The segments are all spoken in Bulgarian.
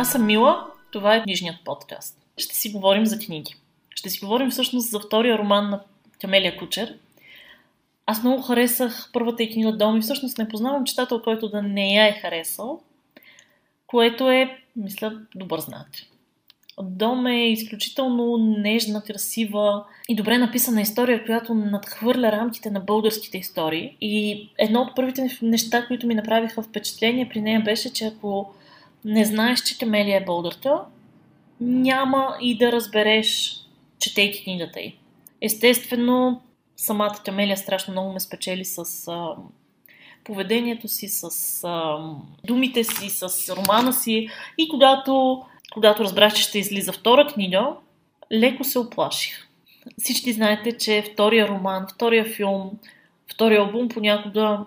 Аз съм Мила. Това е книжният подкаст. Ще си говорим за книги. Ще си говорим всъщност за втория роман на Камелия Кучер. Аз много харесах първата и книга Дом и всъщност не познавам читател, който да не я е харесал, което е, мисля, добър знак. Дом е изключително нежна, красива и добре написана история, която надхвърля рамките на българските истории. И едно от първите неща, които ми направиха впечатление при нея беше, че ако не знаеш, че Камелия е българка, няма и да разбереш, четейки книгата й. Естествено, самата Камелия страшно много ме спечели с а, поведението си, с а, думите си, с романа си. И когато, когато разбрах, че ще излиза втора книга, леко се оплаших. Всички знаете, че втория роман, втория филм, втория албум понякога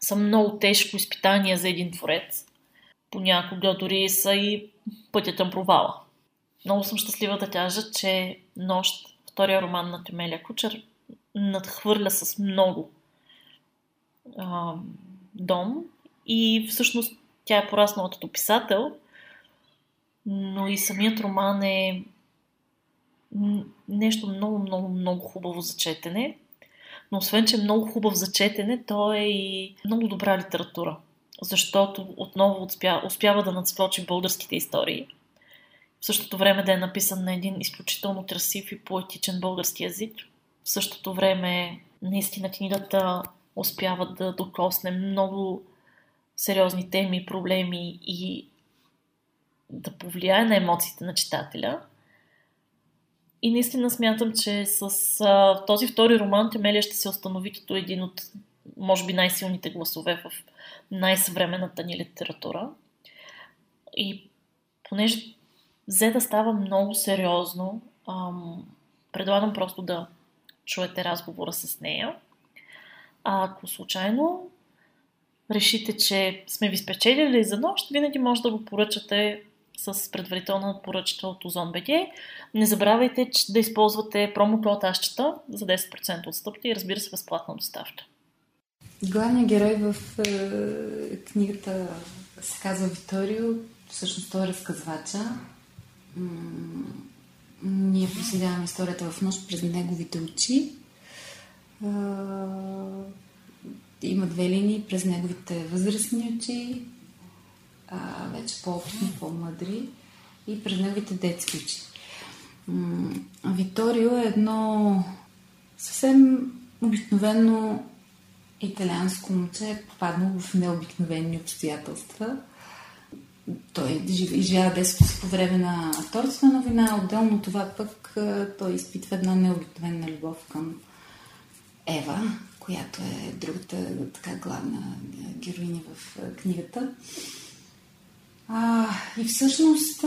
са много тежко изпитания за един творец понякога дори са и пътя към провала. Много съм щастлива да кажа, че Нощ, втория роман на Темелия Кучер, надхвърля с много а, дом и всъщност тя е пораснала като писател, но и самият роман е нещо много, много, много хубаво за четене. Но освен, че е много хубав за четене, то е и много добра литература защото отново успя, успява да надскочи българските истории. В същото време да е написан на един изключително красив и поетичен български язик. В същото време наистина книгата успява да докосне много сериозни теми, проблеми и да повлияе на емоциите на читателя. И наистина смятам, че с а, този втори роман Темелия ще се установи като един от, може би, най-силните гласове в най-съвременната ни литература. И понеже взе да става много сериозно, ам, предлагам просто да чуете разговора с нея. А ако случайно решите, че сме ви спечелили за нощ, винаги може да го поръчате с предварителна поръчка от Озон BG. Не забравяйте да използвате промокод Ашчета за 10% отстъпка и разбира се безплатна доставка. Главният герой в е, книгата се казва Виторио, всъщност той е разказвача. Ние проследяваме историята в нощ през неговите очи. Е, има две линии през неговите възрастни очи, а, вече по-опитни, по-мъдри и през неговите детски очи. М- Виторио е едно съвсем обикновено италианско момче е попаднал в необикновени обстоятелства. Той детството си по време на втората война, отделно това пък той изпитва една необикновена любов към Ева, която е другата така главна героиня в книгата. А, и всъщност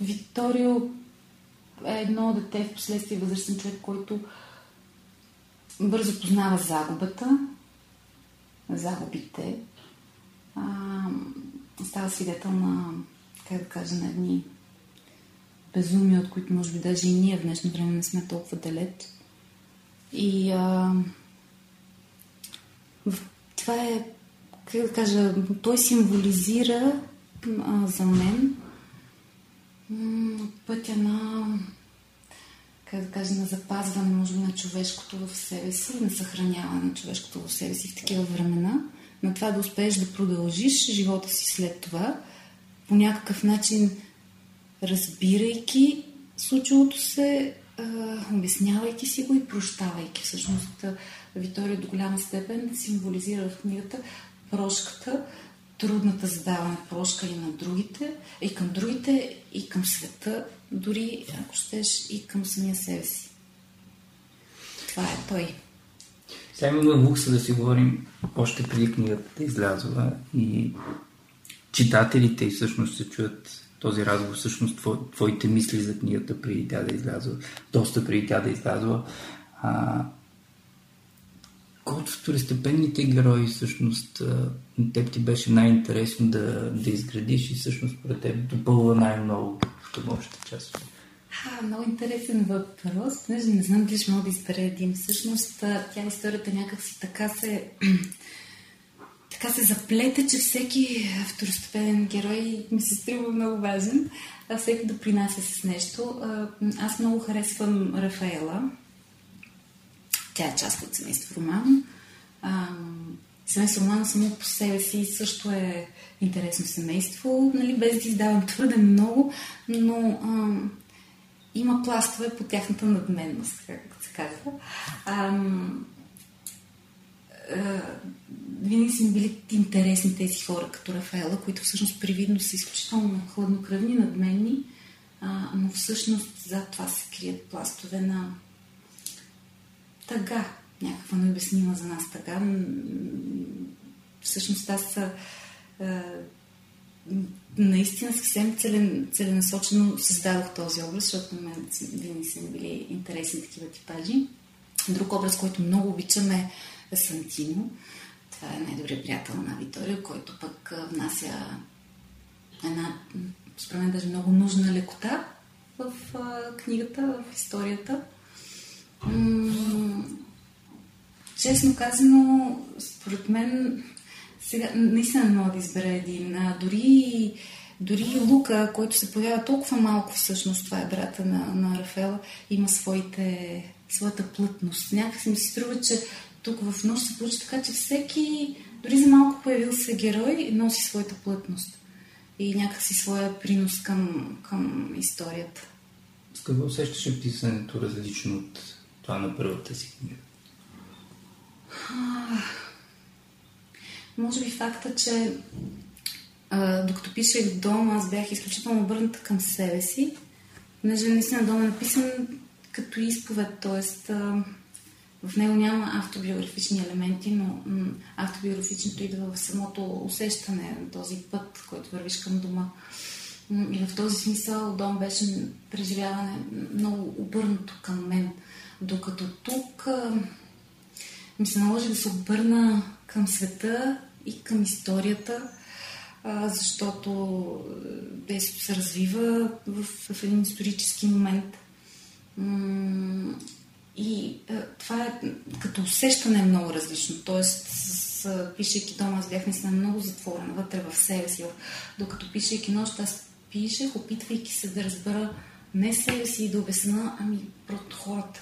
Викторио е едно дете, в последствие възрастен човек, който бързо познава загубата, загубите. А, става свидетел на, как да кажа, на едни безумия, от които може би даже и ние в днешно време не сме толкова далеч. И а, това е, как да кажа, той символизира а, за мен пътя на как да кажа, на запазване, може би, на човешкото в себе си, на съхраняване на човешкото в себе си в такива времена, на това да успееш да продължиш живота си след това, по някакъв начин разбирайки случилото се, обяснявайки си го и прощавайки. Всъщност, Витория до голяма степен символизира в книгата прошката, трудната задаване прошка и на другите, и към другите, и към света, дори, ако щеш, и към самия себе си. Това е той. Сега имаме лукса да си говорим още преди книгата да излязла и читателите и всъщност се чуят този разговор, всъщност твоите мисли за книгата преди тя да излязва, доста преди тя да излязва. А, от второстепенните герои всъщност на теб ти беше най-интересно да, да изградиш и всъщност пред теб допълва най-много в общата част? А, много интересен въпрос. Не, не знам дали ще мога да избера един. Всъщност, тя историята някак си така се... така се заплете, че всеки второстепенен герой ми се струва много важен, а всеки да принася с нещо. Аз много харесвам Рафаела. Тя е част от семейство Роман. Семейство Роман само по себе си също е интересно семейство, нали, без да издавам твърде много, но а, има пластове по тяхната надменност, както се казва. А, а, винаги са ми били интересни тези хора, като Рафаела, които всъщност привидно са изключително хладнокръвни, надменни, а, но всъщност зад това се крият пластове на тъга, някаква необяснима за нас тъга. Всъщност аз а, наистина съвсем целен, целенасочено създадох този образ, защото на мен винаги са ми били интересни такива типажи. Друг образ, който много обичам е Сантино. Това е най-добрият приятел на Витория, който пък внася една, според мен, даже много нужна лекота в книгата, в историята. Честно казано, според мен, сега наистина не мога да избера един. А, дори, дори Лука, който се появява толкова малко всъщност, това е брата на, на Рафела, има своите, своята плътност. Някак ми се струва, че тук в нощ се получи така, че всеки, дори за малко появил се герой, носи своята плътност и някакси своя принос към, към историята. С какво усещаше писането различно от това на първата си книга? Може би факта, че а, докато пишех дом, аз бях изключително обърната към себе си, понеже наистина дом е написан като изповед, т.е. в него няма автобиографични елементи, но м- автобиографичното идва в самото усещане на този път, който вървиш към дома. И в този смисъл дом беше преживяване много обърнато към мен. Докато тук ми се наложи да се обърна към света и към историята, защото действието се развива в, в един исторически момент. И това е като усещане е много различно. Тоест, с, пишейки дома, аз бях наистина много затворена вътре в себе си. Докато пишейки нощ, аз пишех, опитвайки се да разбера не себе си и да обясна, ами просто хората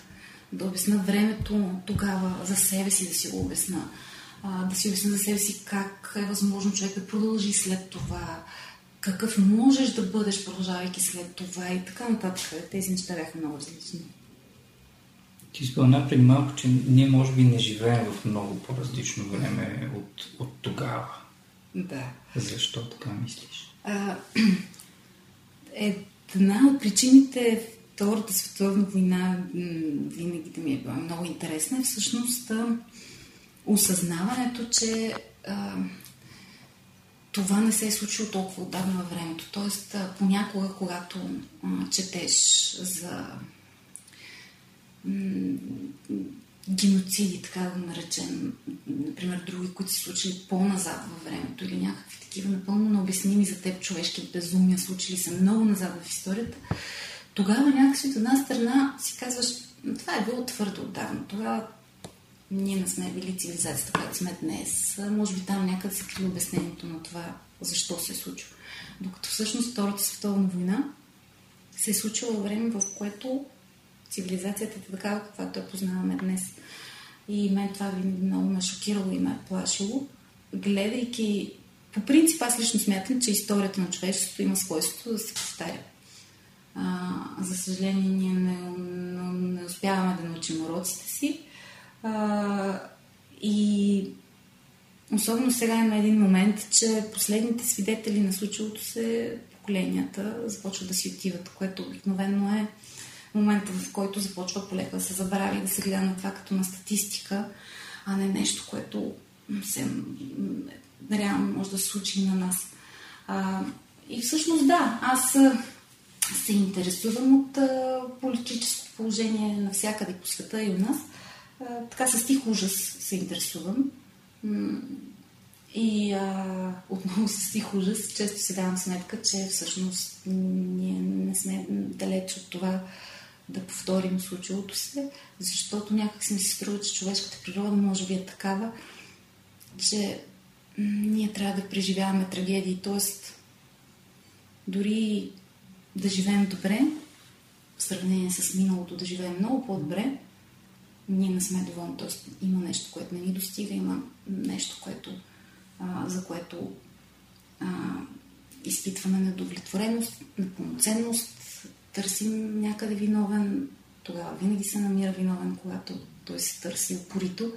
да обясна времето тогава за себе си, да си го обясна. А, да си обясна за себе си как е възможно човек да продължи след това, какъв можеш да бъдеш, продължавайки след това и така нататък. Тези неща бяха много различни. Ти спомена преди малко, че ние може би не живеем в много по-различно време от, от тогава. Да. Защо така мислиш? А, една от причините Втората световна война винаги да ми е била много интересна е всъщност осъзнаването, че а, това не се е случило толкова отдавна във времето. Тоест, а, понякога, когато а, четеш за геноциди, така да наречем, например, други, които се случили по-назад във времето или някакви такива напълно необясними за теб човешки безумия, случили се много назад в историята, тогава някакси от една страна си казваш, това е било твърдо отдавна. Тогава ние не сме били цивилизацията, която сме днес. Може би там някъде се крие обяснението на това, защо се е случило. Докато всъщност Втората световна война се е случила време, в което цивилизацията е такава, каквато я познаваме днес. И мен това винаги много ме шокирало и ме е плашило. Гледайки, по принцип аз лично смятам, че историята на човечеството има свойството да се повтаря. За съжаление, ние не, не, не успяваме да научим уроците си. А, и особено сега има един момент, че последните свидетели на случилото се поколенията започват да си отиват, което обикновено е момента, в който започва полека да се забравя и да се гледа на това като на статистика, а не нещо, което се, реално може да се случи на нас. А, и всъщност да, аз се интересувам от политическото положение навсякъде по света и у нас. Така с тих ужас се интересувам. И а, отново с тих ужас често си давам сметка, че всъщност ние не сме далеч от това да повторим случилото се, защото някак си ми се струва, че човешката природа може би е такава, че ние трябва да преживяваме трагедии, т.е. дори да живеем добре, в сравнение с миналото да живеем много по-добре, ние не сме доволни. Т.е. има нещо, което не ни достига, има нещо, което, а, за което а, изпитваме недовлетвореност, непълноценност, търсим някъде виновен, тогава винаги се намира виновен, когато той се търси упорито.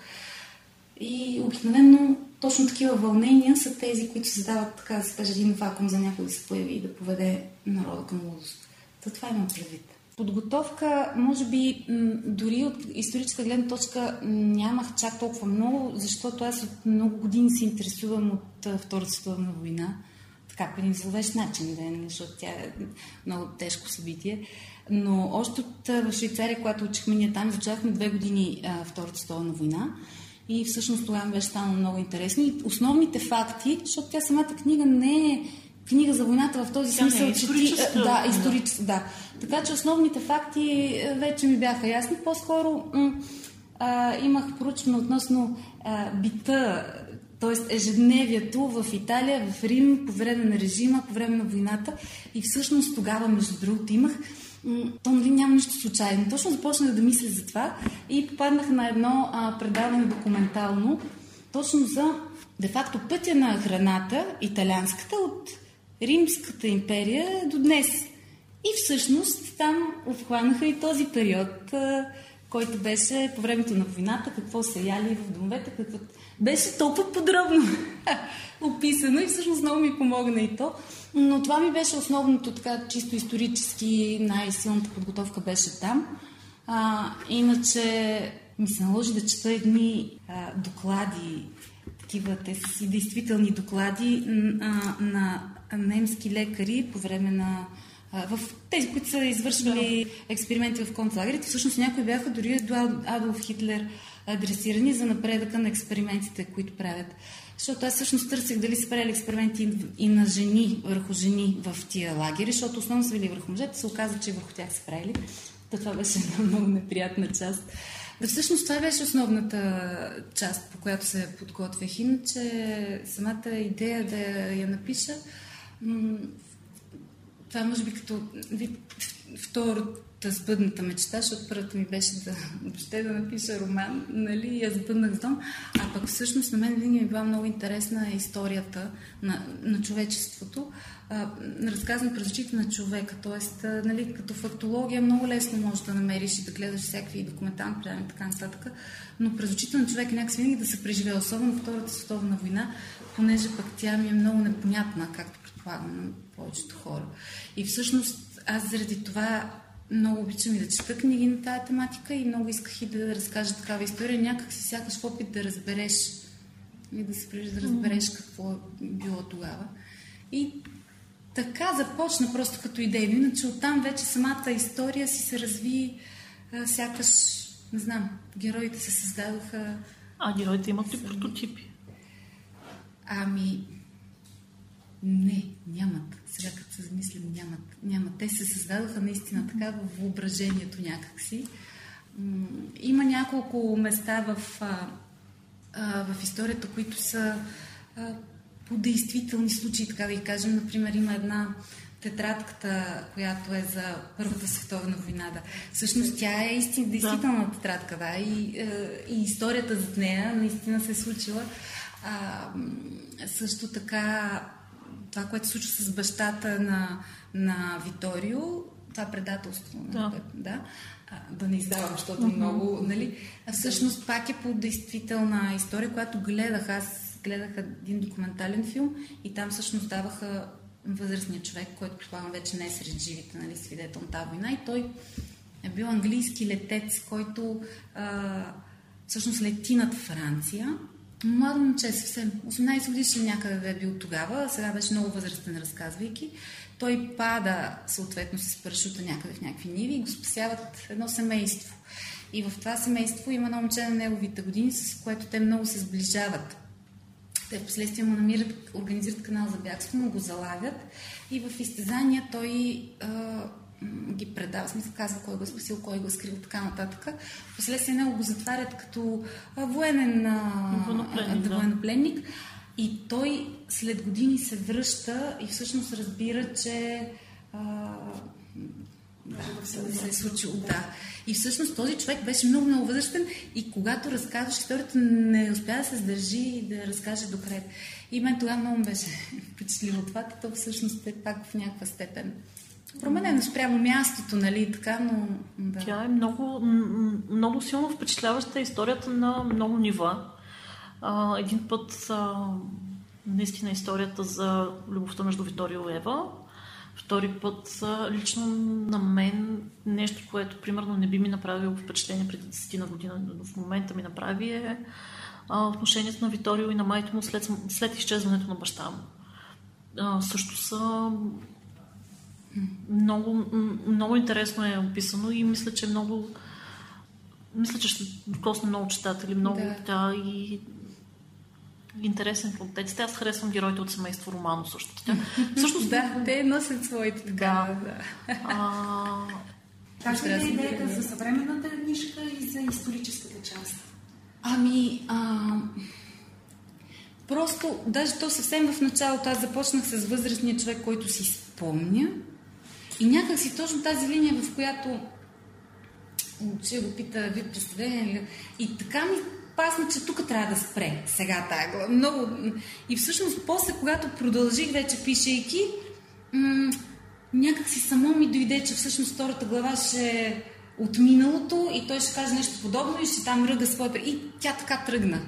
И обикновено точно такива вълнения са тези, които създават, така да се каже, един вакуум за някой да се появи и да поведе народа към лудост. То това имам предвид. Подготовка, може би, дори от историческа гледна точка нямах чак толкова много, защото аз от много години се интересувам от Втората световна война. Така, по един зловещ начин, да, защото тя е много тежко събитие. Но още от в Швейцария, когато учихме ние там, изучавахме две години а, Втората световна война. И всъщност тогава беше станало много интересно. И основните факти, защото тя самата книга не е книга за войната в този Тя смисъл, е че ти... Да, историческа, да. Така че основните факти вече ми бяха ясни. По-скоро м- а, имах поручване относно а, бита, т.е. ежедневието в Италия, в Рим, по време на режима, по време на войната. И всъщност тогава, между другото, имах то нали няма нищо случайно. Точно започнах да мисля за това и попаднах на едно а, предаване документално, точно за де-факто пътя на храната, италианската, от Римската империя до днес. И всъщност там обхванаха и този период, а, който беше по времето на войната, какво са яли в домовете, какво... Беше толкова подробно описано и всъщност много ми помогна и то. Но това ми беше основното, така чисто исторически най-силната подготовка беше там. А, иначе ми се наложи да чета едни а, доклади, такива, те са си действителни доклади а, на немски лекари по време на в тези, които са извършвали експерименти в концлагерите, всъщност някои бяха дори до Адолф Хитлер адресирани за напредъка на експериментите, които правят. Защото аз всъщност търсих дали са правили експерименти и на жени, върху жени в тия лагери, защото основно са били върху мъжете, се оказа, че върху тях са правили. То това беше една много неприятна част. Да, всъщност това беше основната част, по която се подготвях. Иначе самата идея да я напиша, това може би като втората сбъдната мечта, защото първата ми беше да въобще да напиша роман, нали, я сбъднах с дом. А пък всъщност на мен винаги ми била много интересна историята на, на човечеството, а, разказана през очите на човека. Тоест, а, нали, като фактология много лесно можеш да намериш и да гледаш всякакви документални предания и така нататък, но през очите на човека някакси винаги да се преживее, особено Втората световна война, понеже пък тя ми е много непонятна, както предполагам на повечето хора. И всъщност аз заради това много обичам и да чета книги на тази тематика и много исках и да разкажа такава история. Някак си сякаш в опит да разбереш и да се да разбереш какво е било тогава. И така започна просто като идея. Иначе оттам вече самата история си се разви а, сякаш, не знам, героите се създадоха. А героите имат ли прототипи? Ами, не, нямат. Сега като се замислям, нямат. нямат. Те се създадоха наистина така в въображението някакси. Има няколко места в, а, а, в историята, които са а, по действителни случаи, така да ги кажем. Например, има една тетрадката, която е за Първата световна война. Да. Всъщност тя е истин, действителна да. тетрадка, да, и, и историята за нея наистина се е случила. А, също така това, което се случва с бащата на, на Виторио, това предателство, да, което, да, да не издавам, защото uh-huh. много, нали, а всъщност пак е по действителна история, която гледах. Аз гледах един документален филм и там всъщност даваха възрастния човек, който предполагам вече не е сред живите, нали, свидетел на тази война и той е бил английски летец, който а, всъщност лети над Франция Младо момче, съвсем. 18 годишен някъде е бил тогава, сега беше много възрастен, разказвайки. Той пада, съответно, с парашута някъде в някакви ниви и го спасяват едно семейство. И в това семейство има едно момче на неговите години, с което те много се сближават. Те в последствие му намират, организират канал за бягство, му го залавят и в изтезания той а, ги предава, смисъл казва кой го е спасил, кой го е скрил, така нататък. Последствие него го затварят като военен военнопленник. Да. военнопленник. И той след години се връща и всъщност разбира, че а, се е случило. Да. И всъщност този човек беше много, много възрастен и когато разказваш историята, не успя да се сдържи и да разкаже до край. И мен тогава много беше впечатлило това, то всъщност е пак в някаква степен променено спрямо мястото, нали, така, но... Да. Тя е много, много силно впечатляваща историята на много нива. А, един път а, наистина историята за любовта между Виторио и Ева, Втори път, лично на мен, нещо, което примерно не би ми направило впечатление преди 10 на година, но в момента ми направи е а, отношението на Виторио и на майка му след, след изчезването на баща му. А, също са много, много интересно е описано и мисля, че много мисля, че ще докосне много читатели, много да. да и интересен контекст. Аз харесвам героите от семейство Романо също така. Всъщност, да, те носят своите така. Да. да. А... Как е идеята за съвременната книжка и за историческата част? Ами, а... просто, даже то съвсем в началото, аз започнах с възрастния човек, който си спомня. И някак си точно тази линия, в която че го пита, ви представление И така ми пасна, че тук трябва да спре сега тая. Много... И всъщност после, когато продължих вече пишейки, м- някак си само ми дойде, че всъщност втората глава ще е от миналото и той ще каже нещо подобно и ще там ръга своя... И тя така тръгна.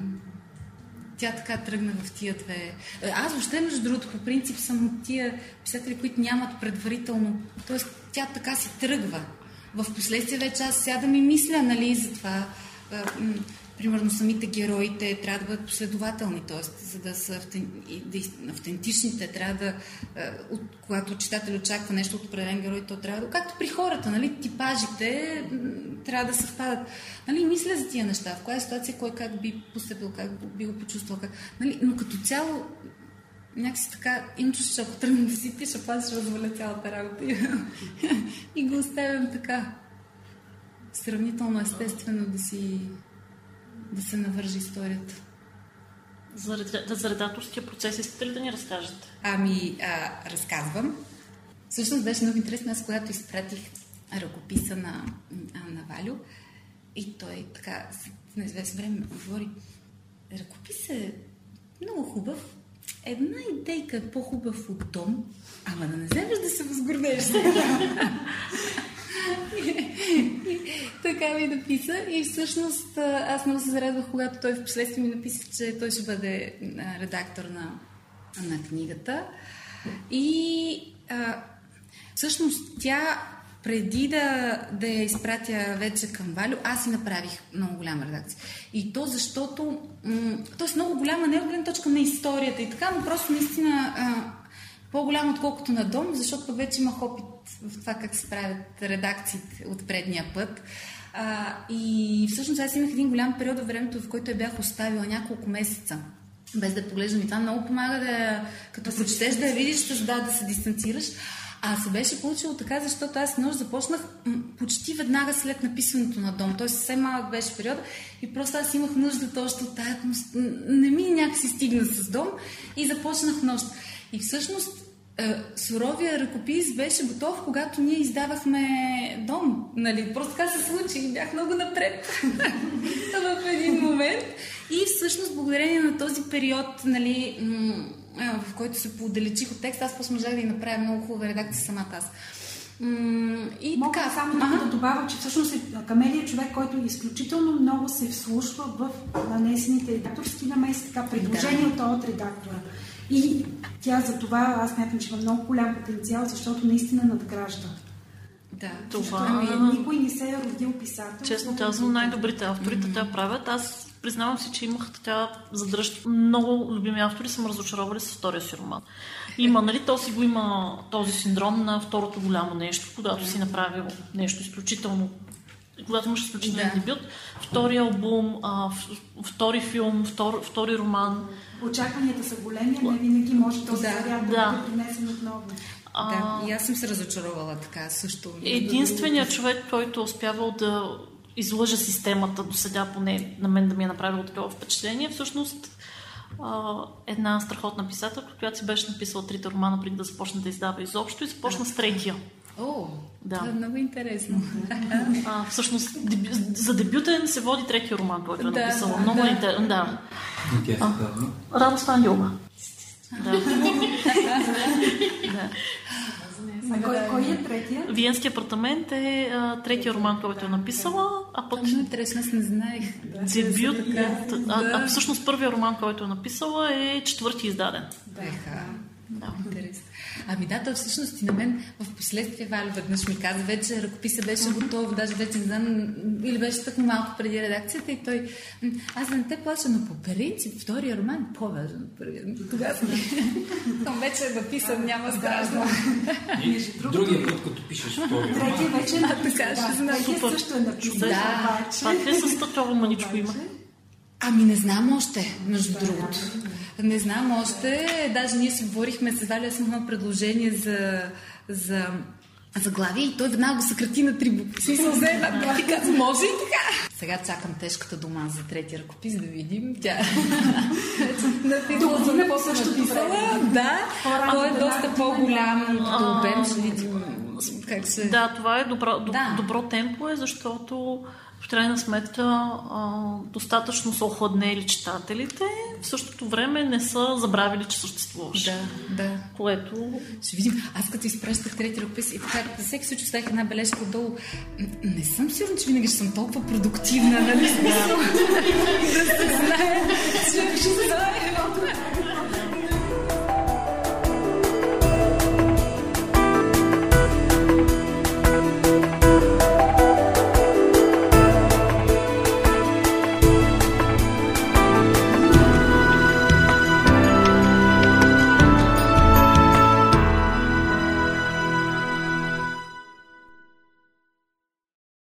Тя така тръгна в тия две... Аз въобще, между другото, по принцип съм от тия писатели, които нямат предварително... Тоест, тя така си тръгва. В последствие вече аз сядам и мисля, нали, за това примерно самите героите трябва да бъдат последователни, т.е. за да са автентични, те трябва да, от, когато читател очаква нещо от определен герой, то трябва да, както при хората, нали, типажите трябва да съвпадат. Нали, мисля за тия неща, в коя ситуация кой как би поступил, как би го почувствал, как, нали, но като цяло някакси така, имам чувство, че ако тръгна да си пиша, ще разваля цялата работа и, и го оставям така сравнително естествено да си да се навържи историята. За, за редакторския процес искате ли да ни разкажете? Ами, а, разказвам. Всъщност беше много интересно, аз когато изпратих ръкописа на, на Валю и той така на известно време говори ръкопис е много хубав, една идейка е по-хубав от дом, ама да не вземеш да се възгордееш. така ми написа и всъщност аз много се зарадвах, когато той в последствие ми написа, че той ще бъде редактор на, на книгата. И а, всъщност тя преди да, да я изпратя вече към Валю, аз си направих много голяма редакция. И то защото, м- т.е. много голяма не от точка на историята и така, но просто наистина а, по-голям отколкото на дом, защото вече имах опит в това как се правят редакциите от предния път. А, и всъщност аз имах един голям период в времето, в който я бях оставила няколко месеца без да поглеждам. И това много помага да, като прочетеш, да я видиш, да, да се дистанцираш. А се беше получило така, защото аз нощ започнах почти веднага след написането на дом. Той съвсем малък беше период и просто аз имах нужда точно от тая Не ми някакси стигна с дом и започнах нощ. И всъщност е, суровия ръкопис беше готов, когато ние издавахме дом. Нали? Просто така се случи. Бях много напред в един момент. И всъщност, благодарение на този период, нали, в който се поотдалечих от текста, аз после можах да и направя много хубава редакция самата аз. И Мога така, само ага. да добавя, че всъщност е Камелия е човек, който изключително много се вслушва в нанесените редакторски намеси, така предложения да. от редактора. И тя за това, аз мятам, че има много голям потенциал, защото наистина надгражда. Да, това... Ами, никой не се е родил писател. Честно казвам, най-добрите авторите mm-hmm. правят. Аз признавам си, че имах така задръжка. Много любими автори съм разочаровали с втория си роман. Има, нали, то си го има този синдром на второто голямо нещо, когато си направил нещо изключително когато имаш изключителен да. дебют, втори албум, а, втори филм, втор, втори роман. Очакванията са големи, не винаги може този да. заряд да, бъде принесен отново. А, да, и аз съм се разочаровала така също. Единственият човек, който е успявал да излъжа системата до сега, поне на мен да ми е направило такова впечатление, всъщност една страхотна писателка, която си беше написала трите романа преди да започне да издава изобщо и започна с третия. О, Да. това е много интересно. А, всъщност, дебю, за дебютен се води третия роман, който е Да, написала. да, Много да. интересно. Да. Радост Ангелова. Да. да. А кой, кой е третия? Виенски апартамент е а, третия роман, който е написала, а пък Много интересно, аз не знаех. дебют, а, Да. а, всъщност първият роман, който е написала е четвърти издаден. Беха. Да. Интересно. Ами да, то всъщност и на мен в последствие Валя веднъж ми каза, вече ръкописът беше готов, даже вече не знам, или беше така малко преди редакцията и той, «М, аз не те плаша, но по принцип втория роман е по-важен от първия. Тогава съм вече е написан, няма страшно. Другия път, като пишеш втори роман, Третия вече е написан. третия Супер. също е написан. Да. Това ли с такова маничко има? Ами не знам още, между другото. Не знам още. Даже ние си говорихме с Валя, аз предложение за, за заглавие и той веднага го съкрати на три букви. Смисъл за една. И каза, може и така. Сега чакам тежката дума за третия ръкопис да видим. Тя за какво написала. време. Да, той е доста по-голям като обем. Ще видим как се... Да, това е добро, Да. добро темпо, е, защото в крайна сметка а, достатъчно са охладнели читателите, в същото време не са забравили, че съществуваш. Да, да. Което... Ще видим. Аз като изпращах трети ръкопис и така, за всеки случай оставих една бележка отдолу. Не съм сигурна, че винаги ще съм толкова продуктивна, нали? Да. да се знае, че ще се знае.